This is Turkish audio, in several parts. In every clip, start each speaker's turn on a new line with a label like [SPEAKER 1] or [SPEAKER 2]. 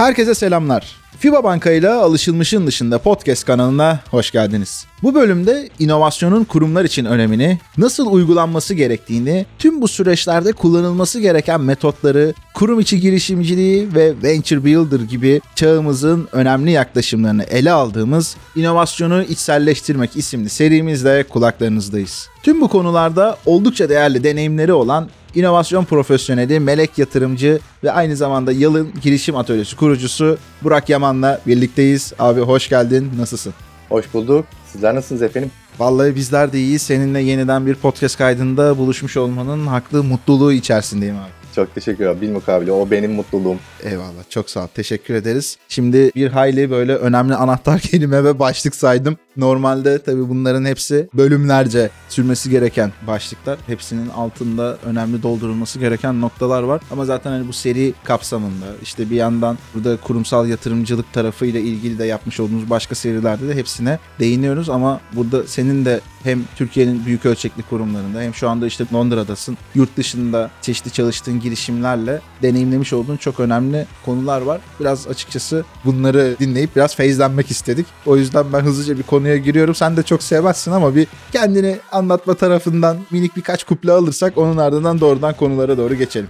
[SPEAKER 1] Herkese selamlar. FIBA Banka ile alışılmışın dışında podcast kanalına hoş geldiniz. Bu bölümde inovasyonun kurumlar için önemini, nasıl uygulanması gerektiğini, tüm bu süreçlerde kullanılması gereken metotları, kurum içi girişimciliği ve venture builder gibi çağımızın önemli yaklaşımlarını ele aldığımız inovasyonu içselleştirmek isimli serimizle kulaklarınızdayız. Tüm bu konularda oldukça değerli deneyimleri olan inovasyon profesyoneli, melek yatırımcı ve aynı zamanda Yalın Girişim Atölyesi kurucusu Burak Yaman'la birlikteyiz. Abi hoş geldin, nasılsın?
[SPEAKER 2] Hoş bulduk. Sizler nasılsınız efendim?
[SPEAKER 1] Vallahi bizler de iyiyiz. Seninle yeniden bir podcast kaydında buluşmuş olmanın haklı mutluluğu içerisindeyim abi.
[SPEAKER 2] Çok teşekkür ederim. Bilmukabele o benim mutluluğum.
[SPEAKER 1] Eyvallah çok sağ ol. Teşekkür ederiz. Şimdi bir hayli böyle önemli anahtar kelime ve başlık saydım. Normalde tabii bunların hepsi bölümlerce sürmesi gereken başlıklar. Hepsinin altında önemli doldurulması gereken noktalar var. Ama zaten hani bu seri kapsamında işte bir yandan burada kurumsal yatırımcılık tarafıyla ilgili de yapmış olduğumuz başka serilerde de hepsine değiniyoruz. Ama burada senin de hem Türkiye'nin büyük ölçekli kurumlarında hem şu anda işte Londra'dasın. Yurt dışında çeşitli çalıştığın girişimlerle deneyimlemiş olduğun çok önemli konular var. Biraz açıkçası bunları dinleyip biraz feyizlenmek istedik. O yüzden ben hızlıca bir konuya giriyorum. Sen de çok sevmezsin ama bir kendini anlatma tarafından minik birkaç kuple alırsak onun ardından doğrudan konulara doğru geçelim.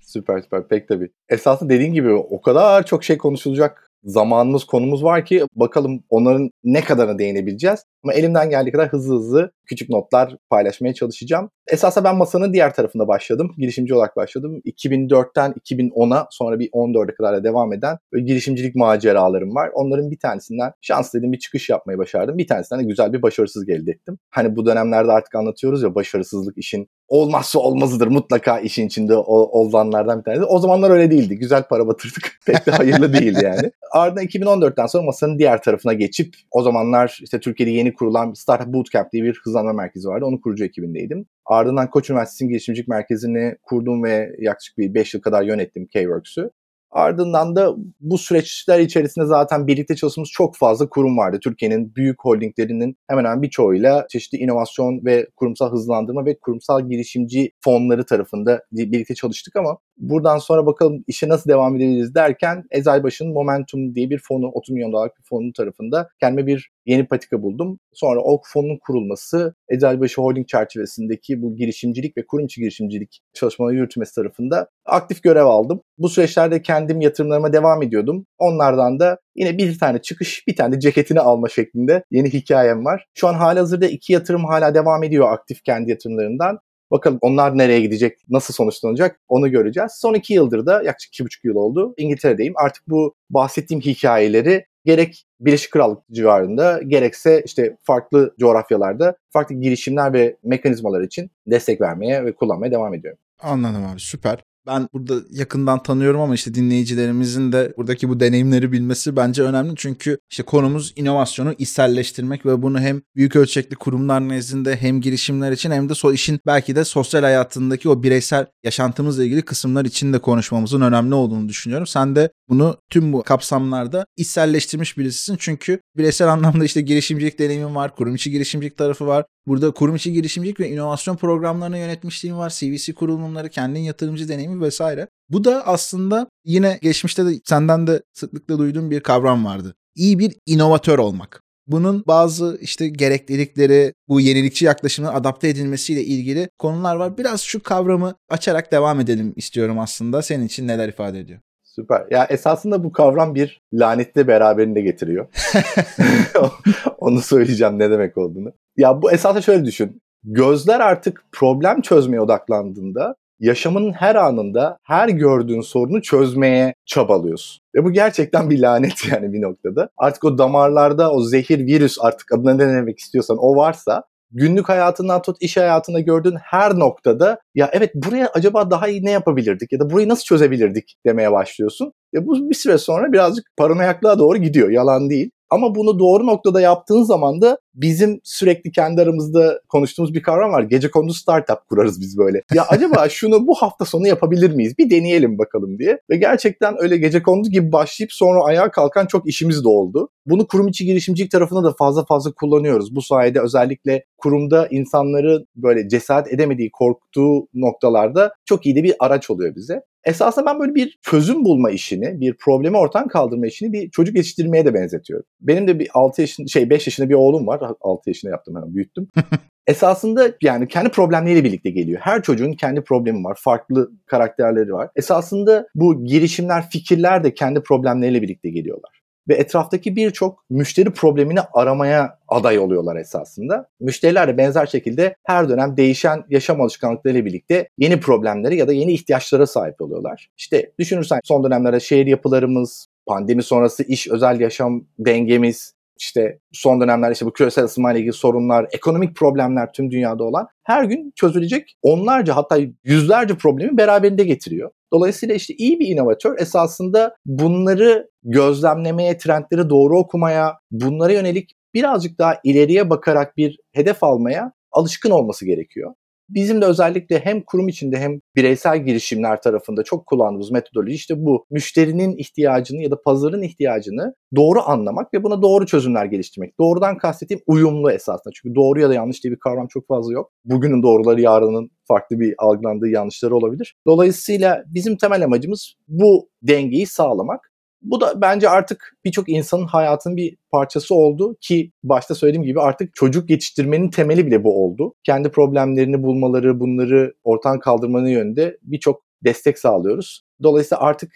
[SPEAKER 2] Süper süper pek tabii. Esasında dediğin gibi o kadar çok şey konuşulacak zamanımız konumuz var ki bakalım onların ne kadarına değinebileceğiz. Ama elimden geldiği kadar hızlı hızlı küçük notlar paylaşmaya çalışacağım. Esasında ben masanın diğer tarafında başladım. Girişimci olarak başladım. 2004'ten 2010'a sonra bir 14'e kadar da devam eden girişimcilik maceralarım var. Onların bir tanesinden şans dediğim bir çıkış yapmayı başardım. Bir tanesinden de güzel bir başarısız elde ettim. Hani bu dönemlerde artık anlatıyoruz ya başarısızlık işin olmazsa olmazıdır mutlaka işin içinde olanlardan bir tanesi. O zamanlar öyle değildi. Güzel para batırdık. Pek de hayırlı değildi yani. Ardından 2014'ten sonra masanın diğer tarafına geçip o zamanlar işte Türkiye'de yeni kurulan Startup Bootcamp diye bir hızlanma merkezi vardı. Onun kurucu ekibindeydim. Ardından Koç Üniversitesi'nin girişimcilik merkezini kurdum ve yaklaşık bir 5 yıl kadar yönettim K-Works'ü. Ardından da bu süreçler içerisinde zaten birlikte çalıştığımız çok fazla kurum vardı. Türkiye'nin büyük holdinglerinin hemen hemen birçoğuyla çeşitli inovasyon ve kurumsal hızlandırma ve kurumsal girişimci fonları tarafında birlikte çalıştık ama buradan sonra bakalım işe nasıl devam edebiliriz derken Ezaybaş'ın Momentum diye bir fonu, 30 milyon dolarlık bir fonun tarafında kendime bir yeni patika buldum. Sonra o fonun kurulması Eczacıbaşı Holding çerçevesindeki bu girişimcilik ve kurum girişimcilik çalışmaları yürütmesi tarafında aktif görev aldım. Bu süreçlerde kendim yatırımlarıma devam ediyordum. Onlardan da yine bir tane çıkış, bir tane ceketini alma şeklinde yeni hikayem var. Şu an hala hazırda iki yatırım hala devam ediyor aktif kendi yatırımlarından. Bakalım onlar nereye gidecek, nasıl sonuçlanacak onu göreceğiz. Son iki yıldır da yaklaşık iki buçuk yıl oldu İngiltere'deyim. Artık bu bahsettiğim hikayeleri gerek Birleşik Krallık civarında gerekse işte farklı coğrafyalarda farklı girişimler ve mekanizmalar için destek vermeye ve kullanmaya devam ediyorum.
[SPEAKER 1] Anladım abi süper ben burada yakından tanıyorum ama işte dinleyicilerimizin de buradaki bu deneyimleri bilmesi bence önemli. Çünkü işte konumuz inovasyonu içselleştirmek ve bunu hem büyük ölçekli kurumlar nezdinde hem girişimler için hem de so işin belki de sosyal hayatındaki o bireysel yaşantımızla ilgili kısımlar için de konuşmamızın önemli olduğunu düşünüyorum. Sen de bunu tüm bu kapsamlarda içselleştirmiş birisisin. Çünkü bireysel anlamda işte girişimcilik deneyimin var, kurum içi girişimcilik tarafı var. Burada kurum içi girişimcilik ve inovasyon programlarını yönetmişliğim var. CVC kurulumları, kendin yatırımcı deneyimi vesaire. Bu da aslında yine geçmişte de senden de sıklıkla duyduğum bir kavram vardı. İyi bir inovatör olmak. Bunun bazı işte gereklilikleri, bu yenilikçi yaklaşımın adapte edilmesiyle ilgili konular var. Biraz şu kavramı açarak devam edelim istiyorum aslında. Senin için neler ifade ediyor?
[SPEAKER 2] Süper. Ya esasında bu kavram bir lanette beraberinde getiriyor. Onu söyleyeceğim ne demek olduğunu. Ya bu esasında şöyle düşün. Gözler artık problem çözmeye odaklandığında yaşamının her anında her gördüğün sorunu çözmeye çabalıyorsun. Ve bu gerçekten bir lanet yani bir noktada. Artık o damarlarda o zehir virüs artık adına ne demek istiyorsan o varsa günlük hayatından tut iş hayatında gördüğün her noktada ya evet buraya acaba daha iyi ne yapabilirdik ya da burayı nasıl çözebilirdik demeye başlıyorsun. Ve bu bir süre sonra birazcık paranoyaklığa doğru gidiyor. Yalan değil. Ama bunu doğru noktada yaptığın zaman da bizim sürekli kendi aramızda konuştuğumuz bir kavram var. Gece kondu startup kurarız biz böyle. Ya acaba şunu bu hafta sonu yapabilir miyiz? Bir deneyelim bakalım diye. Ve gerçekten öyle gece kondu gibi başlayıp sonra ayağa kalkan çok işimiz de oldu. Bunu kurum içi girişimcilik tarafında da fazla fazla kullanıyoruz. Bu sayede özellikle kurumda insanları böyle cesaret edemediği, korktuğu noktalarda çok iyi de bir araç oluyor bize. Esasında ben böyle bir çözüm bulma işini, bir problemi ortadan kaldırma işini bir çocuk yetiştirmeye de benzetiyorum. Benim de bir 6 yaşında, şey 5 yaşında bir oğlum var. 6 yaşında yaptım hemen büyüttüm. Esasında yani kendi problemleriyle birlikte geliyor. Her çocuğun kendi problemi var. Farklı karakterleri var. Esasında bu girişimler, fikirler de kendi problemleriyle birlikte geliyorlar ve etraftaki birçok müşteri problemini aramaya aday oluyorlar esasında. Müşteriler de benzer şekilde her dönem değişen yaşam alışkanlıklarıyla birlikte yeni problemleri ya da yeni ihtiyaçlara sahip oluyorlar. İşte düşünürsen son dönemlerde şehir yapılarımız, pandemi sonrası iş özel yaşam dengemiz, işte son dönemlerde işte bu küresel ısınma ile ilgili sorunlar, ekonomik problemler tüm dünyada olan her gün çözülecek onlarca hatta yüzlerce problemi beraberinde getiriyor. Dolayısıyla işte iyi bir inovatör esasında bunları gözlemlemeye, trendleri doğru okumaya, bunlara yönelik birazcık daha ileriye bakarak bir hedef almaya alışkın olması gerekiyor. Bizim de özellikle hem kurum içinde hem bireysel girişimler tarafında çok kullandığımız metodoloji işte bu. Müşterinin ihtiyacını ya da pazarın ihtiyacını doğru anlamak ve buna doğru çözümler geliştirmek. Doğrudan kastettiğim uyumlu esasında. Çünkü doğru ya da yanlış diye bir kavram çok fazla yok. Bugünün doğruları yarının farklı bir algılandığı yanlışları olabilir. Dolayısıyla bizim temel amacımız bu dengeyi sağlamak. Bu da bence artık birçok insanın hayatının bir parçası oldu ki başta söylediğim gibi artık çocuk yetiştirmenin temeli bile bu oldu. Kendi problemlerini bulmaları, bunları ortadan kaldırmanın yönünde birçok destek sağlıyoruz. Dolayısıyla artık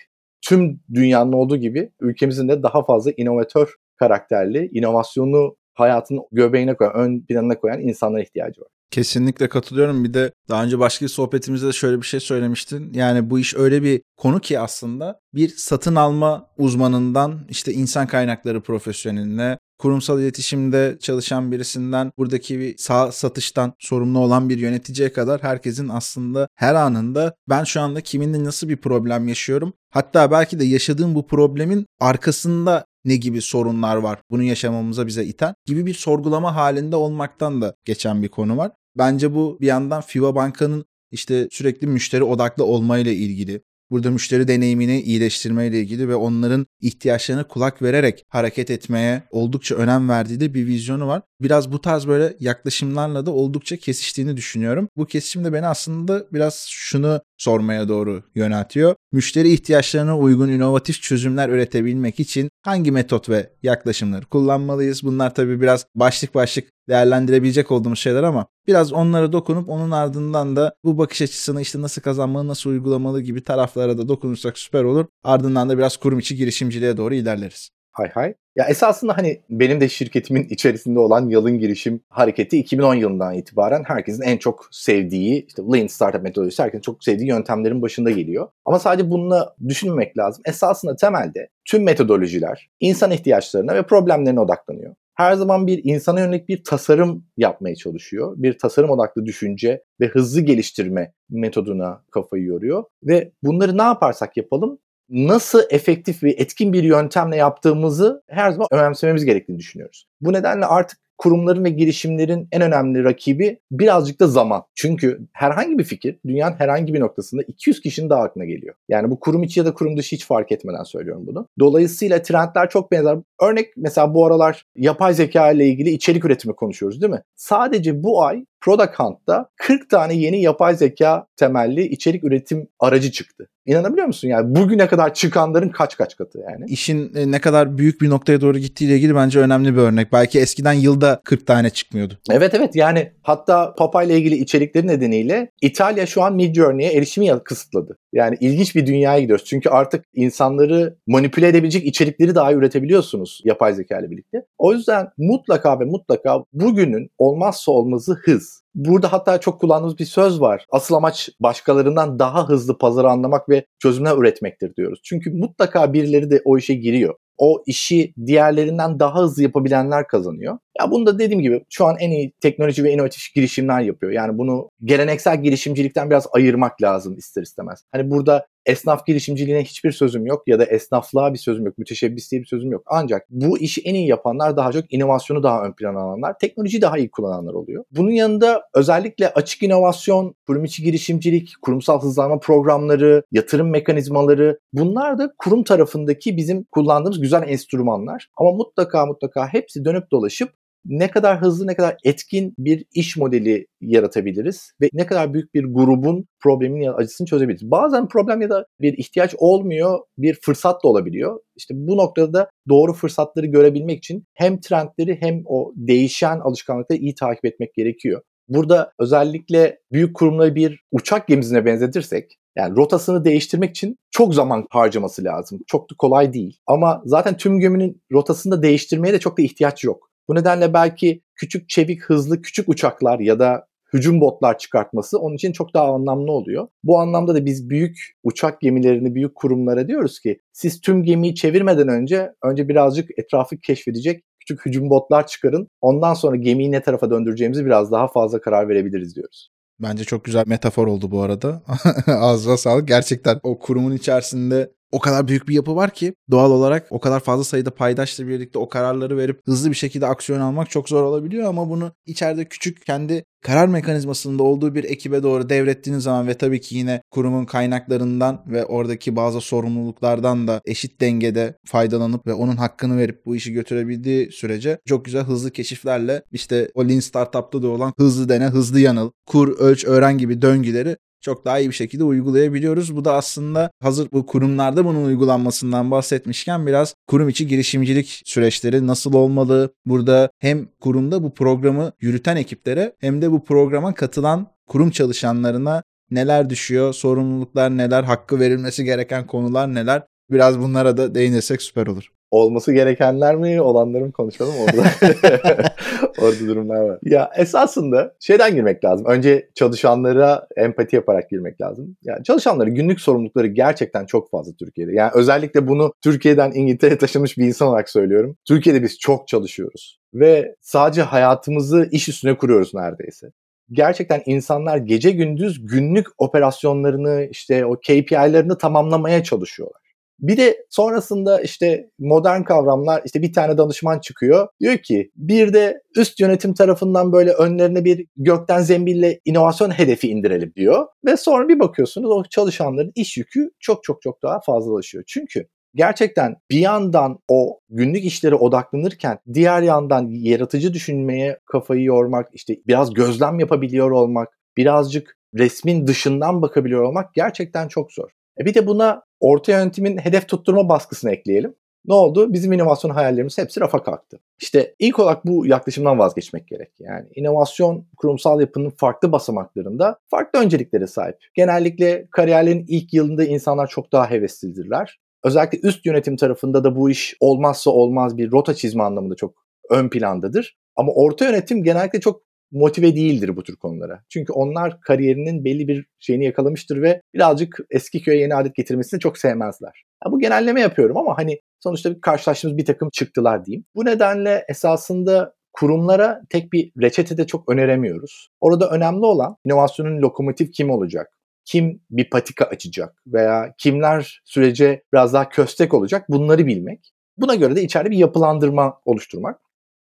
[SPEAKER 2] tüm dünyanın olduğu gibi ülkemizin de daha fazla inovatör karakterli, inovasyonu hayatın göbeğine koyan, ön planına koyan insanlara ihtiyacı var.
[SPEAKER 1] Kesinlikle katılıyorum. Bir de daha önce başka bir sohbetimizde de şöyle bir şey söylemiştin. Yani bu iş öyle bir konu ki aslında bir satın alma uzmanından işte insan kaynakları profesyoneline, kurumsal iletişimde çalışan birisinden buradaki bir sağ satıştan sorumlu olan bir yöneticiye kadar herkesin aslında her anında ben şu anda kiminle nasıl bir problem yaşıyorum hatta belki de yaşadığım bu problemin arkasında ne gibi sorunlar var bunu yaşamamıza bize iten gibi bir sorgulama halinde olmaktan da geçen bir konu var. Bence bu bir yandan FIBA Banka'nın işte sürekli müşteri odaklı olmayla ilgili burada müşteri deneyimini iyileştirmeyle ilgili ve onların ihtiyaçlarına kulak vererek hareket etmeye oldukça önem verdiği de bir vizyonu var. Biraz bu tarz böyle yaklaşımlarla da oldukça kesiştiğini düşünüyorum. Bu kesişim de beni aslında biraz şunu sormaya doğru yöneltiyor. Müşteri ihtiyaçlarına uygun inovatif çözümler üretebilmek için hangi metot ve yaklaşımları kullanmalıyız? Bunlar tabii biraz başlık başlık değerlendirebilecek olduğumuz şeyler ama biraz onlara dokunup onun ardından da bu bakış açısını işte nasıl kazanmalı, nasıl uygulamalı gibi taraflara da dokunursak süper olur. Ardından da biraz kurum içi girişimciliğe doğru ilerleriz.
[SPEAKER 2] Hay hay. Ya esasında hani benim de şirketimin içerisinde olan yalın girişim hareketi 2010 yılından itibaren herkesin en çok sevdiği işte Lean Startup metodolojisi herkesin çok sevdiği yöntemlerin başında geliyor. Ama sadece bununla düşünmemek lazım. Esasında temelde tüm metodolojiler insan ihtiyaçlarına ve problemlerine odaklanıyor her zaman bir insana yönelik bir tasarım yapmaya çalışıyor. Bir tasarım odaklı düşünce ve hızlı geliştirme metoduna kafayı yoruyor. Ve bunları ne yaparsak yapalım nasıl efektif ve etkin bir yöntemle yaptığımızı her zaman önemsememiz gerektiğini düşünüyoruz. Bu nedenle artık kurumların ve girişimlerin en önemli rakibi birazcık da zaman. Çünkü herhangi bir fikir dünyanın herhangi bir noktasında 200 kişinin daha aklına geliyor. Yani bu kurum içi ya da kurum dışı hiç fark etmeden söylüyorum bunu. Dolayısıyla trendler çok benzer. Örnek mesela bu aralar yapay zeka ile ilgili içerik üretimi konuşuyoruz değil mi? Sadece bu ay Product Hunt'ta 40 tane yeni yapay zeka temelli içerik üretim aracı çıktı. İnanabiliyor musun? Yani bugüne kadar çıkanların kaç kaç katı yani.
[SPEAKER 1] İşin e, ne kadar büyük bir noktaya doğru gittiğiyle ilgili bence önemli bir örnek. Belki eskiden yılda 40 tane çıkmıyordu.
[SPEAKER 2] Evet evet yani hatta Papa ile ilgili içerikleri nedeniyle İtalya şu an Midjourney'e erişimi kısıtladı. Yani ilginç bir dünyaya gidiyoruz. Çünkü artık insanları manipüle edebilecek içerikleri daha üretebiliyorsunuz yapay zeka ile birlikte. O yüzden mutlaka ve mutlaka bugünün olmazsa olmazı hız. Burada hatta çok kullandığımız bir söz var. Asıl amaç başkalarından daha hızlı pazarı anlamak ve çözümler üretmektir diyoruz. Çünkü mutlaka birileri de o işe giriyor o işi diğerlerinden daha hızlı yapabilenler kazanıyor. Ya bunu da dediğim gibi şu an en iyi teknoloji ve inovatif girişimler yapıyor. Yani bunu geleneksel girişimcilikten biraz ayırmak lazım ister istemez. Hani burada esnaf girişimciliğine hiçbir sözüm yok ya da esnaflığa bir sözüm yok, müteşebbisliğe bir sözüm yok. Ancak bu işi en iyi yapanlar daha çok inovasyonu daha ön plana alanlar, teknolojiyi daha iyi kullananlar oluyor. Bunun yanında özellikle açık inovasyon, kurum içi girişimcilik, kurumsal hızlanma programları, yatırım mekanizmaları bunlar da kurum tarafındaki bizim kullandığımız güzel enstrümanlar. Ama mutlaka mutlaka hepsi dönüp dolaşıp ne kadar hızlı ne kadar etkin bir iş modeli yaratabiliriz ve ne kadar büyük bir grubun problemin ya acısını çözebiliriz. Bazen problem ya da bir ihtiyaç olmuyor, bir fırsat da olabiliyor. İşte bu noktada da doğru fırsatları görebilmek için hem trendleri hem o değişen alışkanlıkları iyi takip etmek gerekiyor. Burada özellikle büyük kurumları bir uçak gemisine benzetirsek yani rotasını değiştirmek için çok zaman harcaması lazım. Çok da kolay değil. Ama zaten tüm geminin rotasını da değiştirmeye de çok da ihtiyaç yok. Bu nedenle belki küçük, çevik, hızlı küçük uçaklar ya da hücum botlar çıkartması onun için çok daha anlamlı oluyor. Bu anlamda da biz büyük uçak gemilerini, büyük kurumlara diyoruz ki siz tüm gemiyi çevirmeden önce önce birazcık etrafı keşfedecek küçük hücum botlar çıkarın. Ondan sonra gemiyi ne tarafa döndüreceğimizi biraz daha fazla karar verebiliriz diyoruz.
[SPEAKER 1] Bence çok güzel metafor oldu bu arada. Ağzına sağlık. Gerçekten o kurumun içerisinde o kadar büyük bir yapı var ki doğal olarak o kadar fazla sayıda paydaşla birlikte o kararları verip hızlı bir şekilde aksiyon almak çok zor olabiliyor ama bunu içeride küçük kendi karar mekanizmasında olduğu bir ekibe doğru devrettiğiniz zaman ve tabii ki yine kurumun kaynaklarından ve oradaki bazı sorumluluklardan da eşit dengede faydalanıp ve onun hakkını verip bu işi götürebildiği sürece çok güzel hızlı keşiflerle işte o Lean Startup'ta da olan hızlı dene, hızlı yanıl, kur, ölç, öğren gibi döngüleri çok daha iyi bir şekilde uygulayabiliyoruz. Bu da aslında hazır bu kurumlarda bunun uygulanmasından bahsetmişken biraz kurum içi girişimcilik süreçleri nasıl olmalı? Burada hem kurumda bu programı yürüten ekiplere hem de bu programa katılan kurum çalışanlarına neler düşüyor, sorumluluklar neler, hakkı verilmesi gereken konular neler? Biraz bunlara da değinirsek süper olur
[SPEAKER 2] olması gerekenler mi olanları mı konuşalım orada. orada durumlar var. Ya esasında şeyden girmek lazım. Önce çalışanlara empati yaparak girmek lazım. Yani çalışanların günlük sorumlulukları gerçekten çok fazla Türkiye'de. Yani özellikle bunu Türkiye'den İngiltere taşımış bir insan olarak söylüyorum. Türkiye'de biz çok çalışıyoruz ve sadece hayatımızı iş üstüne kuruyoruz neredeyse gerçekten insanlar gece gündüz günlük operasyonlarını işte o KPI'lerini tamamlamaya çalışıyorlar. Bir de sonrasında işte modern kavramlar işte bir tane danışman çıkıyor. Diyor ki bir de üst yönetim tarafından böyle önlerine bir gökten zembille inovasyon hedefi indirelim diyor. Ve sonra bir bakıyorsunuz o çalışanların iş yükü çok çok çok daha fazlalaşıyor. Çünkü gerçekten bir yandan o günlük işlere odaklanırken diğer yandan yaratıcı düşünmeye kafayı yormak, işte biraz gözlem yapabiliyor olmak, birazcık resmin dışından bakabiliyor olmak gerçekten çok zor. E bir de buna orta yönetimin hedef tutturma baskısını ekleyelim. Ne oldu? Bizim inovasyon hayallerimiz hepsi rafa kalktı. İşte ilk olarak bu yaklaşımdan vazgeçmek gerek. Yani inovasyon kurumsal yapının farklı basamaklarında farklı önceliklere sahip. Genellikle kariyerlerin ilk yılında insanlar çok daha heveslidirler. Özellikle üst yönetim tarafında da bu iş olmazsa olmaz bir rota çizme anlamında çok ön plandadır. Ama orta yönetim genellikle çok motive değildir bu tür konulara. Çünkü onlar kariyerinin belli bir şeyini yakalamıştır ve birazcık eski köye yeni adet getirmesini çok sevmezler. Ya bu genelleme yapıyorum ama hani sonuçta karşılaştığımız bir takım çıktılar diyeyim. Bu nedenle esasında kurumlara tek bir reçete de çok öneremiyoruz. Orada önemli olan inovasyonun lokomotif kim olacak? Kim bir patika açacak veya kimler sürece biraz daha köstek olacak bunları bilmek. Buna göre de içeride bir yapılandırma oluşturmak.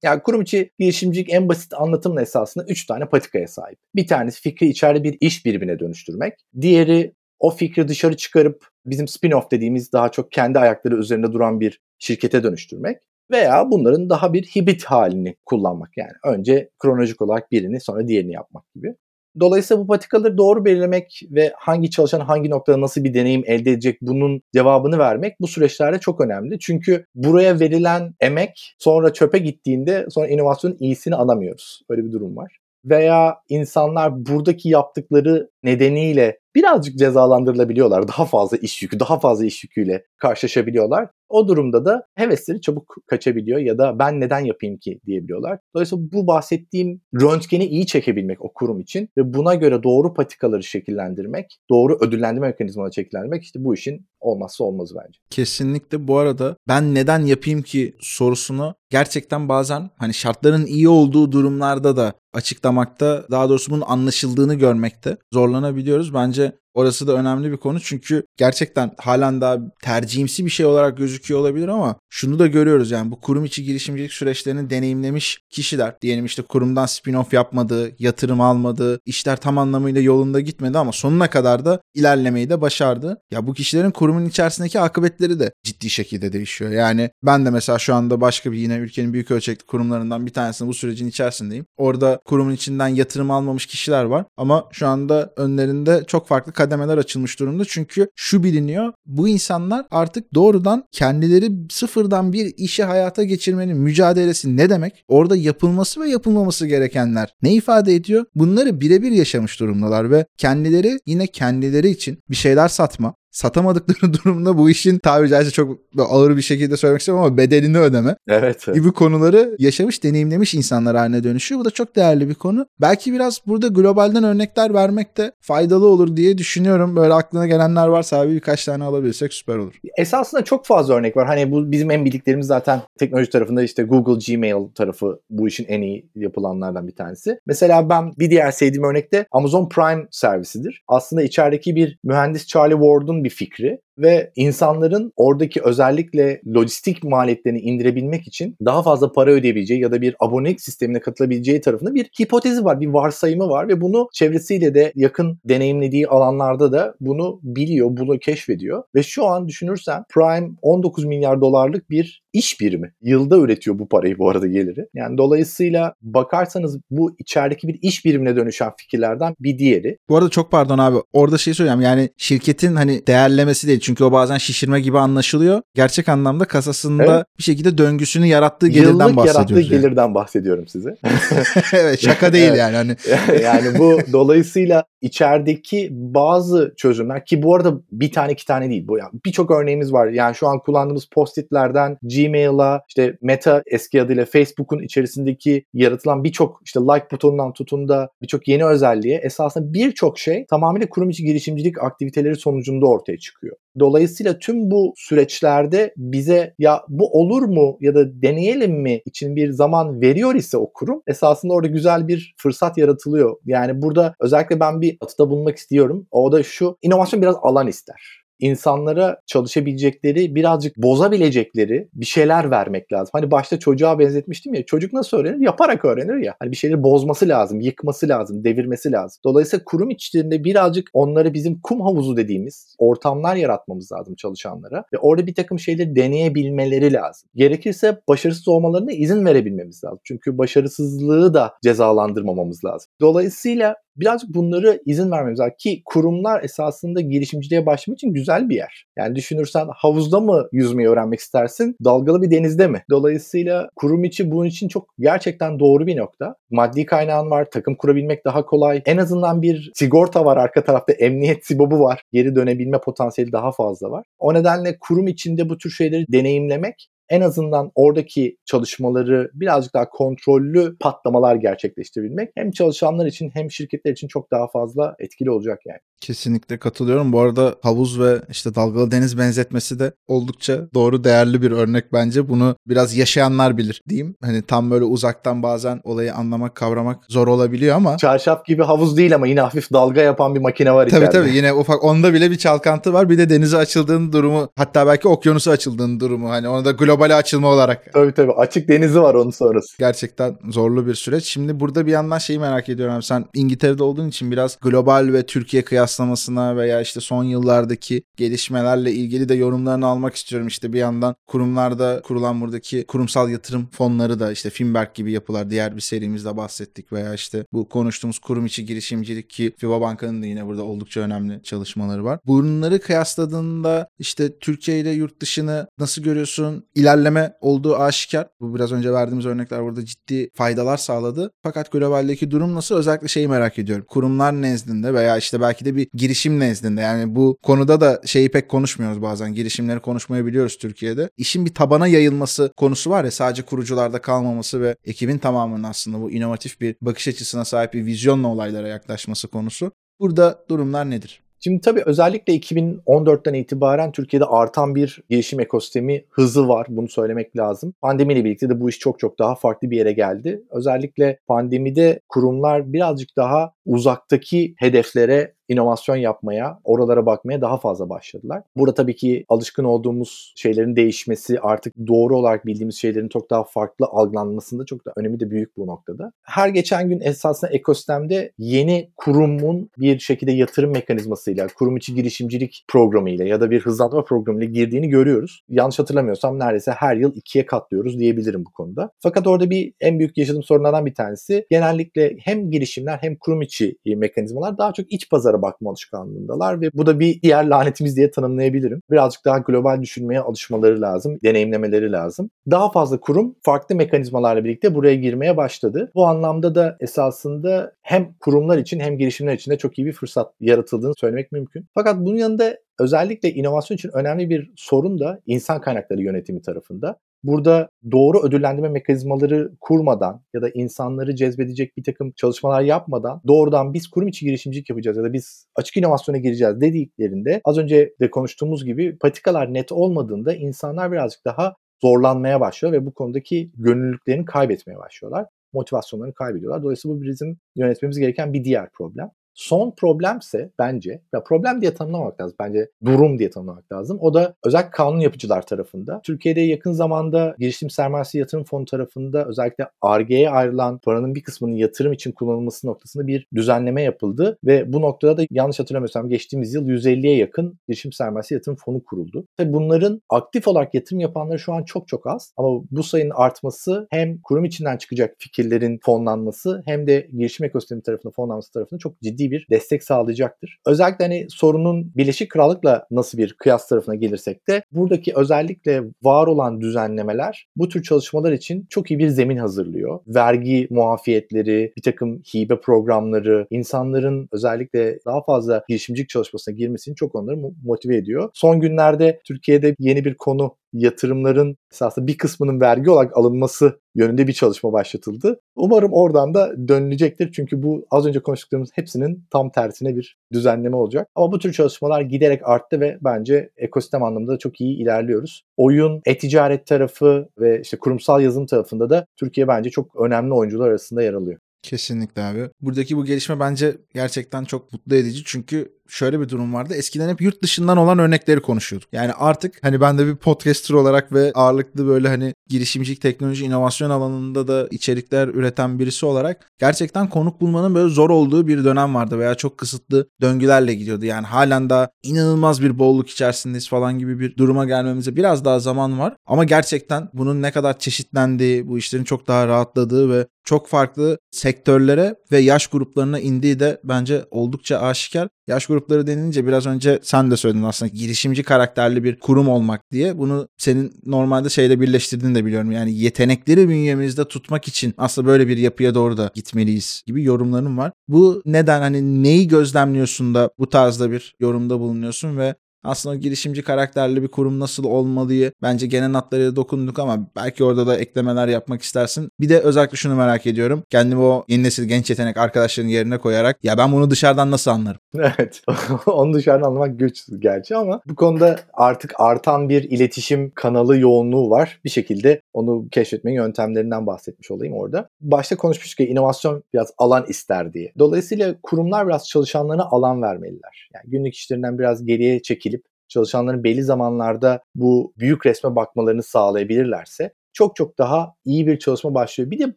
[SPEAKER 2] Yani kurum içi girişimcilik en basit anlatımla esasında 3 tane patikaya sahip. Bir tanesi fikri içeride bir iş birbirine dönüştürmek. Diğeri o fikri dışarı çıkarıp bizim spin-off dediğimiz daha çok kendi ayakları üzerinde duran bir şirkete dönüştürmek. Veya bunların daha bir hibrit halini kullanmak yani. Önce kronolojik olarak birini sonra diğerini yapmak gibi. Dolayısıyla bu patikaları doğru belirlemek ve hangi çalışan hangi noktada nasıl bir deneyim elde edecek bunun cevabını vermek bu süreçlerde çok önemli. Çünkü buraya verilen emek sonra çöpe gittiğinde sonra inovasyonun iyisini alamıyoruz. Öyle bir durum var. Veya insanlar buradaki yaptıkları nedeniyle birazcık cezalandırılabiliyorlar. Daha fazla iş yükü, daha fazla iş yüküyle karşılaşabiliyorlar. O durumda da hevesleri çabuk kaçabiliyor ya da ben neden yapayım ki diyebiliyorlar. Dolayısıyla bu bahsettiğim röntgeni iyi çekebilmek o kurum için ve buna göre doğru patikaları şekillendirmek, doğru ödüllendirme mekanizmaları şekillendirmek işte bu işin olmazsa olmazı bence.
[SPEAKER 1] Kesinlikle bu arada ben neden yapayım ki sorusunu gerçekten bazen hani şartların iyi olduğu durumlarda da açıklamakta daha doğrusu bunun anlaşıldığını görmekte zorlanabiliyoruz. Bence Orası da önemli bir konu çünkü gerçekten halen daha tercihimsi bir şey olarak gözüküyor olabilir ama şunu da görüyoruz yani bu kurum içi girişimcilik süreçlerini deneyimlemiş kişiler diyelim işte kurumdan spin-off yapmadı, yatırım almadı, işler tam anlamıyla yolunda gitmedi ama sonuna kadar da ilerlemeyi de başardı. Ya bu kişilerin kurumun içerisindeki akıbetleri de ciddi şekilde değişiyor. Yani ben de mesela şu anda başka bir yine ülkenin büyük ölçekli kurumlarından bir tanesinde bu sürecin içerisindeyim. Orada kurumun içinden yatırım almamış kişiler var ama şu anda önlerinde çok farklı kademeler açılmış durumda. Çünkü şu biliniyor bu insanlar artık doğrudan kendileri sıfırdan bir işi hayata geçirmenin mücadelesi ne demek? Orada yapılması ve yapılmaması gerekenler ne ifade ediyor? Bunları birebir yaşamış durumdalar ve kendileri yine kendileri için bir şeyler satma, satamadıkları durumda bu işin tabiri caizse çok ağır bir şekilde söylemek istemem ama bedelini ödeme
[SPEAKER 2] Evet.
[SPEAKER 1] gibi konuları yaşamış, deneyimlemiş insanlar haline dönüşüyor. Bu da çok değerli bir konu. Belki biraz burada globalden örnekler vermek de faydalı olur diye düşünüyorum. Böyle aklına gelenler varsa abi birkaç tane alabilirsek süper olur.
[SPEAKER 2] Esasında çok fazla örnek var. Hani bu bizim en bildiklerimiz zaten teknoloji tarafında işte Google Gmail tarafı bu işin en iyi yapılanlardan bir tanesi. Mesela ben bir diğer sevdiğim örnek de Amazon Prime servisidir. Aslında içerideki bir mühendis Charlie Ward'un bir fikri ve insanların oradaki özellikle lojistik maliyetlerini indirebilmek için daha fazla para ödeyebileceği ya da bir abonelik sistemine katılabileceği tarafında bir hipotezi var, bir varsayımı var ve bunu çevresiyle de yakın deneyimlediği alanlarda da bunu biliyor, bunu keşfediyor. Ve şu an düşünürsen Prime 19 milyar dolarlık bir iş birimi. Yılda üretiyor bu parayı bu arada geliri. Yani dolayısıyla bakarsanız bu içerideki bir iş birimine dönüşen fikirlerden bir diğeri.
[SPEAKER 1] Bu arada çok pardon abi. Orada şey söyleyeceğim. Yani şirketin hani değerlemesi değil. Çünkü o bazen şişirme gibi anlaşılıyor. Gerçek anlamda kasasında
[SPEAKER 2] Evet.
[SPEAKER 1] bir şekilde döngüsünü yarattığı gelirden
[SPEAKER 2] Yıllık
[SPEAKER 1] bahsediyoruz.
[SPEAKER 2] yarattığı
[SPEAKER 1] yani.
[SPEAKER 2] gelirden bahsediyorum size.
[SPEAKER 1] evet şaka değil
[SPEAKER 2] Evet.
[SPEAKER 1] yani. Hani
[SPEAKER 2] yani bu dolayısıyla içerideki bazı çözümler ki bu arada bir tane iki tane değil bu yani birçok örneğimiz var. Yani şu an kullandığımız post-itlerden Gmail'a işte Meta eski adıyla Facebook'un içerisindeki yaratılan birçok işte like butonundan tutun da birçok yeni özelliğe esasında birçok şey tamamıyla kurum içi girişimcilik aktiviteleri sonucunda ortaya çıkıyor. Dolayısıyla tüm bu süreçlerde bize ya bu olur mu ya da deneyelim mi için bir zaman veriyor ise o kurum esasında orada güzel bir fırsat yaratılıyor. Yani burada özellikle ben bir atıda bulunmak istiyorum. O da şu inovasyon biraz alan ister insanlara çalışabilecekleri, birazcık bozabilecekleri bir şeyler vermek lazım. Hani başta çocuğa benzetmiştim ya. Çocuk nasıl öğrenir? Yaparak öğrenir ya. Hani bir şeyleri bozması lazım, yıkması lazım, devirmesi lazım. Dolayısıyla kurum içlerinde birazcık onları bizim kum havuzu dediğimiz ortamlar yaratmamız lazım çalışanlara. Ve orada bir takım şeyleri deneyebilmeleri lazım. Gerekirse başarısız olmalarına izin verebilmemiz lazım. Çünkü başarısızlığı da cezalandırmamamız lazım. Dolayısıyla birazcık bunları izin vermemiz lazım ki kurumlar esasında girişimciliğe başlamak için güzel bir yer. Yani düşünürsen havuzda mı yüzmeyi öğrenmek istersin, dalgalı bir denizde mi? Dolayısıyla kurum içi bunun için çok gerçekten doğru bir nokta. Maddi kaynağın var, takım kurabilmek daha kolay. En azından bir sigorta var arka tarafta, emniyet sibobu var. Geri dönebilme potansiyeli daha fazla var. O nedenle kurum içinde bu tür şeyleri deneyimlemek en azından oradaki çalışmaları birazcık daha kontrollü patlamalar gerçekleştirebilmek hem çalışanlar için hem şirketler için çok daha fazla etkili olacak yani.
[SPEAKER 1] Kesinlikle katılıyorum. Bu arada havuz ve işte dalgalı deniz benzetmesi de oldukça doğru değerli bir örnek bence. Bunu biraz yaşayanlar bilir diyeyim. Hani tam böyle uzaktan bazen olayı anlamak, kavramak zor olabiliyor ama
[SPEAKER 2] Çarşaf gibi havuz değil ama yine hafif dalga yapan bir makine var
[SPEAKER 1] Tabii
[SPEAKER 2] içeride.
[SPEAKER 1] tabii yine ufak onda bile bir çalkantı var. Bir de denize açıldığın durumu hatta belki okyanusa açıldığın durumu hani onu da globale açılma olarak
[SPEAKER 2] Tabii tabii. Açık denizi var onun sonrası.
[SPEAKER 1] gerçekten zorlu bir süreç. Şimdi burada bir yandan şeyi merak ediyorum. Sen İngiltere'de olduğun için biraz global ve Türkiye kıyaslamasına veya işte son yıllardaki gelişmelerle ilgili de yorumlarını almak istiyorum. İşte bir yandan kurumlarda kurulan buradaki kurumsal yatırım fonları da işte Finberg gibi yapılar diğer bir serimizde bahsettik veya işte bu konuştuğumuz kurum içi girişimcilik ki FIBA Banka'nın da yine burada oldukça önemli çalışmaları var. Bunları kıyasladığında işte Türkiye ile yurt dışını nasıl görüyorsun? İlerleme olduğu aşikar. Bu biraz önce verdiğimiz örnekler burada ciddi faydalar sağladı. Fakat globaldeki durum nasıl? Özellikle şeyi merak ediyorum. Kurumlar nezdinde veya işte belki de bir girişim nezdinde. Yani bu konuda da şeyi pek konuşmuyoruz bazen. Girişimleri konuşmayabiliyoruz Türkiye'de. İşin bir tabana yayılması konusu var ya sadece kurucularda kalmaması ve ekibin tamamının aslında bu inovatif bir bakış açısına sahip bir vizyonla olaylara yaklaşması konusu. Burada durumlar nedir?
[SPEAKER 2] Şimdi tabii özellikle 2014'ten itibaren Türkiye'de artan bir gelişim ekosistemi hızı var. Bunu söylemek lazım. Pandemiyle birlikte de bu iş çok çok daha farklı bir yere geldi. Özellikle pandemide kurumlar birazcık daha uzaktaki hedeflere inovasyon yapmaya, oralara bakmaya daha fazla başladılar. Burada tabii ki alışkın olduğumuz şeylerin değişmesi, artık doğru olarak bildiğimiz şeylerin çok daha farklı algılanmasında çok da önemi de büyük bu noktada. Her geçen gün esasında ekosistemde yeni kurumun bir şekilde yatırım mekanizmasıyla, kurum içi girişimcilik programıyla ya da bir hızlandırma programıyla girdiğini görüyoruz. Yanlış hatırlamıyorsam neredeyse her yıl ikiye katlıyoruz diyebilirim bu konuda. Fakat orada bir en büyük yaşadığım sorunlardan bir tanesi genellikle hem girişimler hem kurum içi mekanizmalar daha çok iç pazara bakma alışkanlığındalar ve bu da bir diğer lanetimiz diye tanımlayabilirim. Birazcık daha global düşünmeye alışmaları lazım, deneyimlemeleri lazım. Daha fazla kurum farklı mekanizmalarla birlikte buraya girmeye başladı. Bu anlamda da esasında hem kurumlar için hem girişimler için de çok iyi bir fırsat yaratıldığını söylemek mümkün. Fakat bunun yanında özellikle inovasyon için önemli bir sorun da insan kaynakları yönetimi tarafında. Burada doğru ödüllendirme mekanizmaları kurmadan ya da insanları cezbedecek bir takım çalışmalar yapmadan doğrudan biz kurum içi girişimcilik yapacağız ya da biz açık inovasyona gireceğiz dediklerinde az önce de konuştuğumuz gibi patikalar net olmadığında insanlar birazcık daha zorlanmaya başlıyor ve bu konudaki gönüllülüklerini kaybetmeye başlıyorlar. Motivasyonlarını kaybediyorlar. Dolayısıyla bu bizim yönetmemiz gereken bir diğer problem. Son problemse bence, ya problem diye tanımlamak lazım. Bence durum diye tanımlamak lazım. O da özellikle kanun yapıcılar tarafında. Türkiye'de yakın zamanda girişim sermayesi yatırım fonu tarafında özellikle RG'ye ayrılan paranın bir kısmının yatırım için kullanılması noktasında bir düzenleme yapıldı. Ve bu noktada da yanlış hatırlamıyorsam geçtiğimiz yıl 150'ye yakın girişim sermayesi yatırım fonu kuruldu. Tabii bunların aktif olarak yatırım yapanları şu an çok çok az. Ama bu sayının artması hem kurum içinden çıkacak fikirlerin fonlanması hem de girişim ekosistemi tarafında fonlanması tarafında çok ciddi bir destek sağlayacaktır. Özellikle hani sorunun Birleşik Krallık'la nasıl bir kıyas tarafına gelirsek de buradaki özellikle var olan düzenlemeler bu tür çalışmalar için çok iyi bir zemin hazırlıyor. Vergi muafiyetleri, bir takım hibe programları, insanların özellikle daha fazla girişimcilik çalışmasına girmesini çok onları motive ediyor. Son günlerde Türkiye'de yeni bir konu yatırımların esasında bir kısmının vergi olarak alınması yönünde bir çalışma başlatıldı. Umarım oradan da dönülecektir. Çünkü bu az önce konuştuklarımız hepsinin tam tersine bir düzenleme olacak. Ama bu tür çalışmalar giderek arttı ve bence ekosistem anlamında çok iyi ilerliyoruz. Oyun, e-ticaret tarafı ve işte kurumsal yazılım tarafında da Türkiye bence çok önemli oyuncular arasında yer alıyor.
[SPEAKER 1] Kesinlikle abi. Buradaki bu gelişme bence gerçekten çok mutlu edici çünkü şöyle bir durum vardı. Eskiden hep yurt dışından olan örnekleri konuşuyorduk. Yani artık hani ben de bir podcaster olarak ve ağırlıklı böyle hani girişimcilik, teknoloji, inovasyon alanında da içerikler üreten birisi olarak gerçekten konuk bulmanın böyle zor olduğu bir dönem vardı veya çok kısıtlı döngülerle gidiyordu. Yani halen daha inanılmaz bir bolluk içerisindeyiz falan gibi bir duruma gelmemize biraz daha zaman var. Ama gerçekten bunun ne kadar çeşitlendiği, bu işlerin çok daha rahatladığı ve çok farklı sektörlere ve yaş gruplarına indiği de bence oldukça aşikar. Yaş grupları denilince biraz önce sen de söyledin aslında girişimci karakterli bir kurum olmak diye. Bunu senin normalde şeyle birleştirdiğini de biliyorum. Yani yetenekleri bünyemizde tutmak için aslında böyle bir yapıya doğru da gitmeliyiz gibi yorumlarım var. Bu neden hani neyi gözlemliyorsun da bu tarzda bir yorumda bulunuyorsun ve aslında girişimci karakterli bir kurum nasıl olmalıyı bence genel hatlarıyla dokunduk ama belki orada da eklemeler yapmak istersin. Bir de özellikle şunu merak ediyorum. Kendimi o yeni nesil genç yetenek arkadaşların yerine koyarak ya ben bunu dışarıdan nasıl anlarım?
[SPEAKER 2] Evet. Onu dışarıdan anlamak güç gerçi ama bu konuda artık artan bir iletişim kanalı yoğunluğu var. Bir şekilde onu keşfetmenin yöntemlerinden bahsetmiş olayım orada. Başta konuşmuştuk ki inovasyon biraz alan ister diye. Dolayısıyla kurumlar biraz çalışanlarına alan vermeliler. Yani günlük işlerinden biraz geriye çekilip çalışanların belli zamanlarda bu büyük resme bakmalarını sağlayabilirlerse çok çok daha iyi bir çalışma başlıyor. Bir de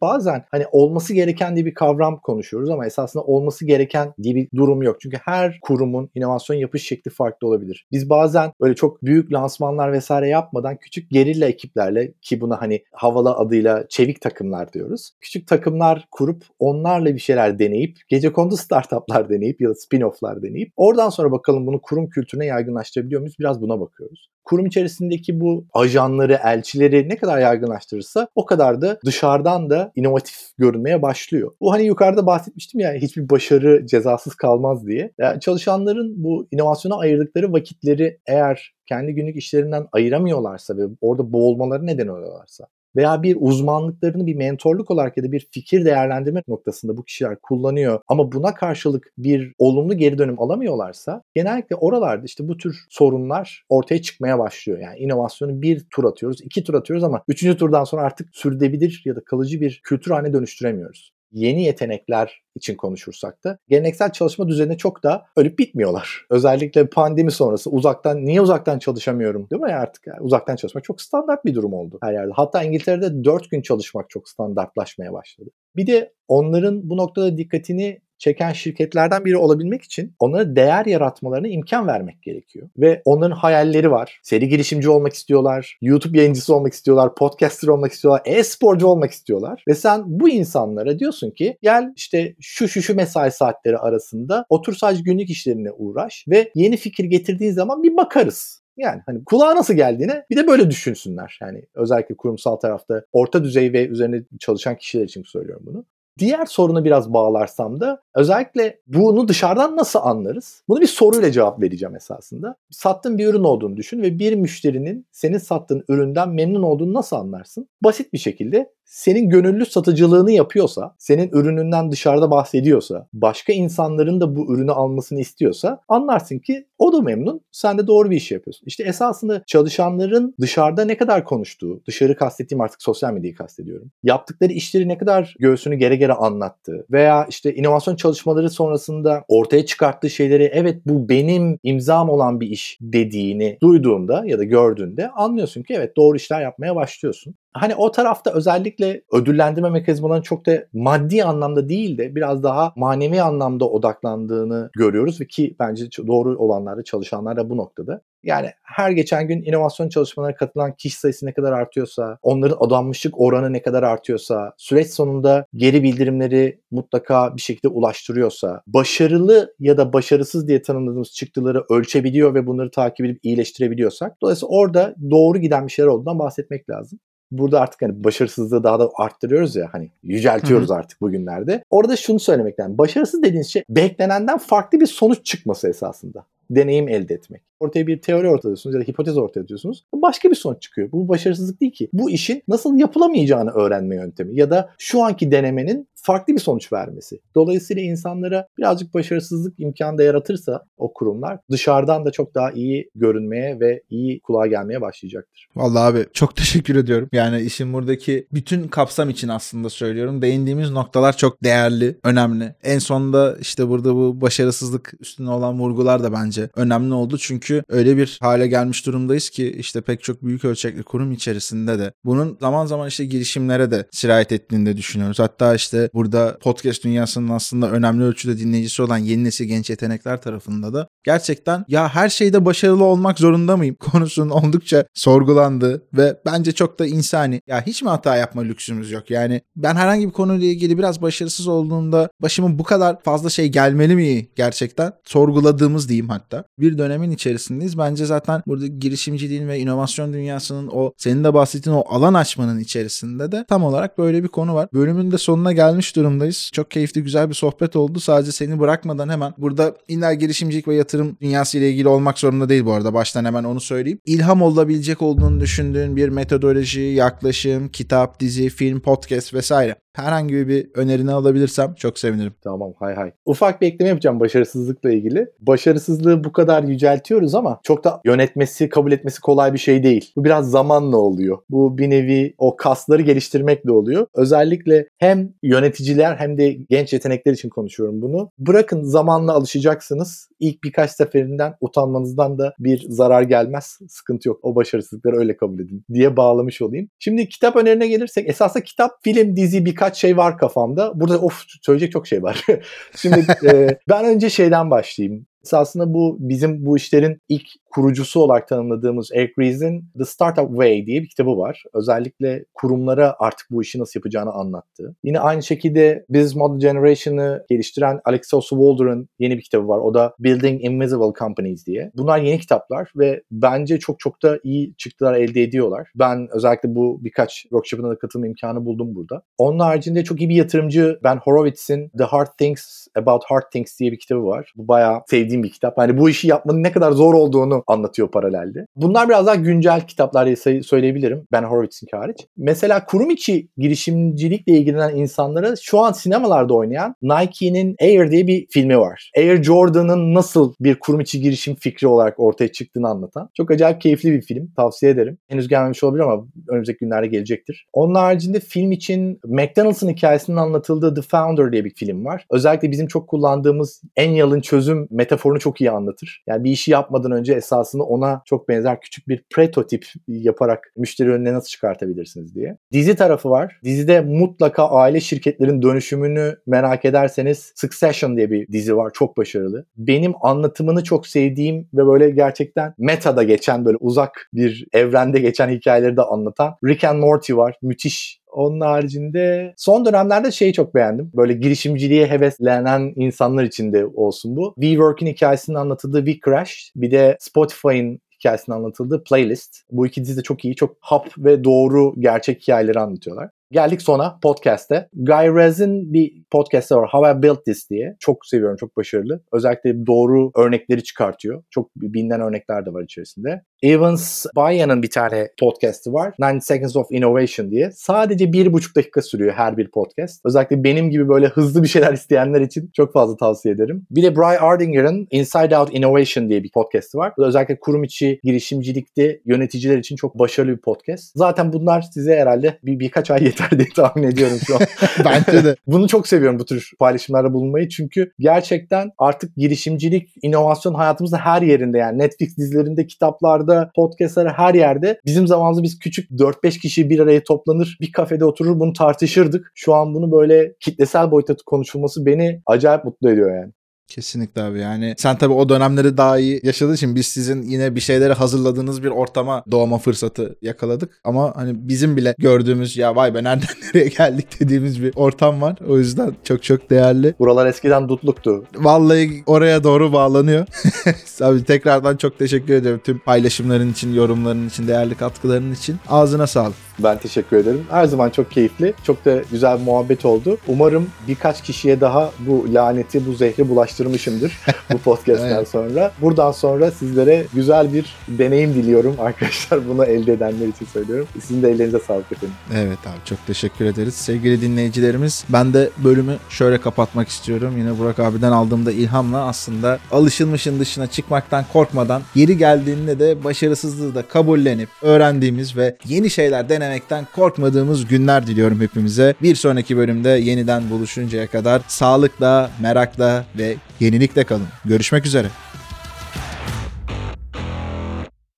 [SPEAKER 2] bazen hani olması gereken diye bir kavram konuşuyoruz ama esasında olması gereken diye bir durum yok. Çünkü her kurumun inovasyon yapış şekli farklı olabilir. Biz bazen böyle çok büyük lansmanlar vesaire yapmadan küçük gerilla ekiplerle ki buna hani havalı adıyla çevik takımlar diyoruz. Küçük takımlar kurup onlarla bir şeyler deneyip gece kondu startuplar deneyip ya da spin-off'lar deneyip oradan sonra bakalım bunu kurum kültürüne yaygınlaştırabiliyor muyuz? Biraz buna bakıyoruz. Kurum içerisindeki bu ajanları, elçileri ne kadar yaygınlaştırırsa o kadar da dışarıdan da inovatif görünmeye başlıyor. Bu hani yukarıda bahsetmiştim ya hiçbir başarı cezasız kalmaz diye. Yani çalışanların bu inovasyona ayırdıkları vakitleri eğer kendi günlük işlerinden ayıramıyorlarsa ve orada boğulmaları neden oluyorlarsa veya bir uzmanlıklarını bir mentorluk olarak ya da bir fikir değerlendirme noktasında bu kişiler kullanıyor ama buna karşılık bir olumlu geri dönüm alamıyorlarsa genellikle oralarda işte bu tür sorunlar ortaya çıkmaya başlıyor. Yani inovasyonu bir tur atıyoruz, iki tur atıyoruz ama üçüncü turdan sonra artık sürdürülebilir ya da kalıcı bir kültür haline dönüştüremiyoruz. Yeni yetenekler için konuşursak da geleneksel çalışma düzenine çok da ölüp bitmiyorlar. Özellikle pandemi sonrası uzaktan niye uzaktan çalışamıyorum değil mi artık yani uzaktan çalışmak çok standart bir durum oldu her yerde. Hatta İngiltere'de 4 gün çalışmak çok standartlaşmaya başladı. Bir de onların bu noktada dikkatini çeken şirketlerden biri olabilmek için onlara değer yaratmalarına imkan vermek gerekiyor. Ve onların hayalleri var. Seri girişimci olmak istiyorlar, YouTube yayıncısı olmak istiyorlar, podcaster olmak istiyorlar, e-sporcu olmak istiyorlar. Ve sen bu insanlara diyorsun ki gel işte şu şu şu mesai saatleri arasında otur sadece günlük işlerine uğraş ve yeni fikir getirdiğin zaman bir bakarız. Yani hani kulağa nasıl geldiğine bir de böyle düşünsünler. Yani özellikle kurumsal tarafta orta düzey ve üzerine çalışan kişiler için söylüyorum bunu. Diğer sorunu biraz bağlarsam da özellikle bunu dışarıdan nasıl anlarız? Bunu bir soruyla cevap vereceğim esasında. Sattığın bir ürün olduğunu düşün ve bir müşterinin senin sattığın üründen memnun olduğunu nasıl anlarsın? Basit bir şekilde senin gönüllü satıcılığını yapıyorsa, senin ürününden dışarıda bahsediyorsa, başka insanların da bu ürünü almasını istiyorsa anlarsın ki o da memnun, sen de doğru bir iş yapıyorsun. İşte esasında çalışanların dışarıda ne kadar konuştuğu, dışarı kastettiğim artık sosyal medyayı kastediyorum. Yaptıkları işleri ne kadar göğsünü gere gere anlattığı veya işte inovasyon çalışmaları sonrasında ortaya çıkarttığı şeyleri evet bu benim imzam olan bir iş dediğini duyduğunda ya da gördüğünde anlıyorsun ki evet doğru işler yapmaya başlıyorsun hani o tarafta özellikle ödüllendirme mekanizmalarının çok da maddi anlamda değil de biraz daha manevi anlamda odaklandığını görüyoruz ve ki bence doğru olanlar da çalışanlar da bu noktada. Yani her geçen gün inovasyon çalışmalarına katılan kişi sayısı ne kadar artıyorsa, onların adanmışlık oranı ne kadar artıyorsa, süreç sonunda geri bildirimleri mutlaka bir şekilde ulaştırıyorsa, başarılı ya da başarısız diye tanımladığımız çıktıları ölçebiliyor ve bunları takip edip iyileştirebiliyorsak, dolayısıyla orada doğru giden bir şeyler olduğundan bahsetmek lazım burada artık hani başarısızlığı daha da arttırıyoruz ya hani yüceltiyoruz Hı-hı. artık bugünlerde. Orada şunu söylemek lazım. Başarısız dediğiniz şey beklenenden farklı bir sonuç çıkması esasında deneyim elde etmek. Ortaya bir teori ortaya atıyorsunuz ya da hipotez ortaya atıyorsunuz. Başka bir sonuç çıkıyor. Bu başarısızlık değil ki. Bu işin nasıl yapılamayacağını öğrenme yöntemi ya da şu anki denemenin farklı bir sonuç vermesi. Dolayısıyla insanlara birazcık başarısızlık imkanı da yaratırsa o kurumlar dışarıdan da çok daha iyi görünmeye ve iyi kulağa gelmeye başlayacaktır.
[SPEAKER 1] Vallahi abi çok teşekkür ediyorum. Yani işin buradaki bütün kapsam için aslında söylüyorum. Değindiğimiz noktalar çok değerli, önemli. En sonunda işte burada bu başarısızlık üstüne olan vurgular da bence önemli oldu. Çünkü öyle bir hale gelmiş durumdayız ki işte pek çok büyük ölçekli kurum içerisinde de bunun zaman zaman işte girişimlere de sirayet ettiğini de düşünüyoruz. Hatta işte burada podcast dünyasının aslında önemli ölçüde dinleyicisi olan yeni nesil genç yetenekler tarafında da gerçekten ya her şeyde başarılı olmak zorunda mıyım konusunun oldukça sorgulandığı ve bence çok da insani. Ya hiç mi hata yapma lüksümüz yok? Yani ben herhangi bir konuyla ilgili biraz başarısız olduğumda başıma bu kadar fazla şey gelmeli mi gerçekten? Sorguladığımız diyeyim hatta. Bir dönemin içerisindeyiz. Bence zaten burada girişimciliğin ve inovasyon dünyasının o senin de bahsettiğin o alan açmanın içerisinde de tam olarak böyle bir konu var. Bölümün de sonuna gelmiş durumdayız. Çok keyifli güzel bir sohbet oldu. Sadece seni bırakmadan hemen burada illa girişimcilik ve yatırım dünyası ile ilgili olmak zorunda değil bu arada. Baştan hemen onu söyleyeyim. İlham olabilecek olduğunu düşündüğün bir metodoloji, yaklaşım, kitap, dizi, film, podcast vesaire herhangi bir önerini alabilirsem çok sevinirim.
[SPEAKER 2] Tamam hay hay. Ufak bir ekleme yapacağım başarısızlıkla ilgili. Başarısızlığı bu kadar yüceltiyoruz ama çok da yönetmesi, kabul etmesi kolay bir şey değil. Bu biraz zamanla oluyor. Bu bir nevi o kasları geliştirmekle oluyor. Özellikle hem yöneticiler hem de genç yetenekler için konuşuyorum bunu. Bırakın zamanla alışacaksınız. İlk birkaç seferinden utanmanızdan da bir zarar gelmez. Sıkıntı yok. O başarısızlıkları öyle kabul edin diye bağlamış olayım. Şimdi kitap önerine gelirsek esasında kitap, film, dizi birkaç birkaç şey var kafamda. Burada of söyleyecek çok şey var. Şimdi e, ben önce şeyden başlayayım. Esasında bu bizim bu işlerin ilk kurucusu olarak tanımladığımız Eric Ries'in The Startup Way diye bir kitabı var. Özellikle kurumlara artık bu işi nasıl yapacağını anlattı. Yine aynı şekilde Business Model Generation'ı geliştiren Alexos Walder'ın yeni bir kitabı var. O da Building Invisible Companies diye. Bunlar yeni kitaplar ve bence çok çok da iyi çıktılar elde ediyorlar. Ben özellikle bu birkaç workshop'ına da katılma imkanı buldum burada. Onun haricinde çok iyi bir yatırımcı Ben Horowitz'in The Hard Things About Hard Things diye bir kitabı var. Bu bayağı sevdiğim sevdiğim bir kitap. Hani bu işi yapmanın ne kadar zor olduğunu anlatıyor paralelde. Bunlar biraz daha güncel kitaplar diye söyleyebilirim. Ben Horowitz'in hariç. Mesela kurum içi girişimcilikle ilgilenen insanlara şu an sinemalarda oynayan Nike'nin Air diye bir filmi var. Air Jordan'ın nasıl bir kurum içi girişim fikri olarak ortaya çıktığını anlatan. Çok acayip keyifli bir film. Tavsiye ederim. Henüz gelmemiş olabilir ama önümüzdeki günlerde gelecektir. Onun haricinde film için McDonald's'ın hikayesinin anlatıldığı The Founder diye bir film var. Özellikle bizim çok kullandığımız en yalın çözüm metaforunu çok iyi anlatır. Yani bir işi yapmadan önce esasında ona çok benzer küçük bir prototip yaparak müşteri önüne nasıl çıkartabilirsiniz diye. Dizi tarafı var. Dizide mutlaka aile şirketlerin dönüşümünü merak ederseniz Succession diye bir dizi var. Çok başarılı. Benim anlatımını çok sevdiğim ve böyle gerçekten metada geçen böyle uzak bir evrende geçen hikayeleri de anlatan Rick and Morty var. Müthiş onun haricinde son dönemlerde şeyi çok beğendim. Böyle girişimciliğe heveslenen insanlar için de olsun bu. WeWork'in hikayesinin anlatıldığı WeCrash bir de Spotify'ın hikayesinin anlatıldığı playlist. Bu iki dizi de çok iyi, çok hap ve doğru gerçek hikayeleri anlatıyorlar. Geldik sona podcast'te. Guy Raz'in bir podcast'ı var. How I Built This diye. Çok seviyorum, çok başarılı. Özellikle doğru örnekleri çıkartıyor. Çok bilinen örnekler de var içerisinde. Evans Baya'nın bir tane podcast'ı var. 90 Seconds of Innovation diye. Sadece bir buçuk dakika sürüyor her bir podcast. Özellikle benim gibi böyle hızlı bir şeyler isteyenler için çok fazla tavsiye ederim. Bir de Bry Ardinger'ın Inside Out Innovation diye bir podcast'ı var. Bu da özellikle kurum içi girişimcilikte yöneticiler için çok başarılı bir podcast. Zaten bunlar size herhalde bir birkaç ay yeter diye tahmin ediyorum şu an.
[SPEAKER 1] Bence de.
[SPEAKER 2] Bunu çok seviyorum bu tür paylaşımlarda bulunmayı. Çünkü gerçekten artık girişimcilik, inovasyon hayatımızda her yerinde yani Netflix dizilerinde, kitaplarda, podcastlara her yerde. Bizim zamanımızda biz küçük 4-5 kişi bir araya toplanır, bir kafede oturur bunu tartışırdık. Şu an bunu böyle kitlesel boyuta konuşulması beni acayip mutlu ediyor yani.
[SPEAKER 1] Kesinlikle abi yani sen tabii o dönemleri daha iyi yaşadığın için biz sizin yine bir şeyleri hazırladığınız bir ortama doğma fırsatı yakaladık. Ama hani bizim bile gördüğümüz ya vay be nereden nereye geldik dediğimiz bir ortam var. O yüzden çok çok değerli.
[SPEAKER 2] Buralar eskiden dutluktu.
[SPEAKER 1] Vallahi oraya doğru bağlanıyor. abi tekrardan çok teşekkür ediyorum tüm paylaşımların için, yorumların için, değerli katkıların için. Ağzına sağlık.
[SPEAKER 2] Ben teşekkür ederim. Her zaman çok keyifli. Çok da güzel bir muhabbet oldu. Umarım birkaç kişiye daha bu laneti, bu zehri bulaştırmışımdır bu podcast'ten
[SPEAKER 1] Evet.
[SPEAKER 2] sonra. Buradan sonra sizlere güzel bir deneyim diliyorum arkadaşlar. Bunu elde edenler için söylüyorum. Sizin de ellerinize sağlık efendim.
[SPEAKER 1] Evet abi çok teşekkür ederiz. Sevgili dinleyicilerimiz ben de bölümü şöyle kapatmak istiyorum. Yine Burak abiden aldığımda ilhamla aslında alışılmışın dışına çıkmaktan korkmadan yeri geldiğinde de başarısızlığı da kabullenip öğrendiğimiz ve yeni şeyler denemekten korkmadığımız günler diliyorum hepimize. Bir sonraki bölümde yeniden buluşuncaya kadar sağlıkla, merakla ve yenilikle kalın. Görüşmek üzere.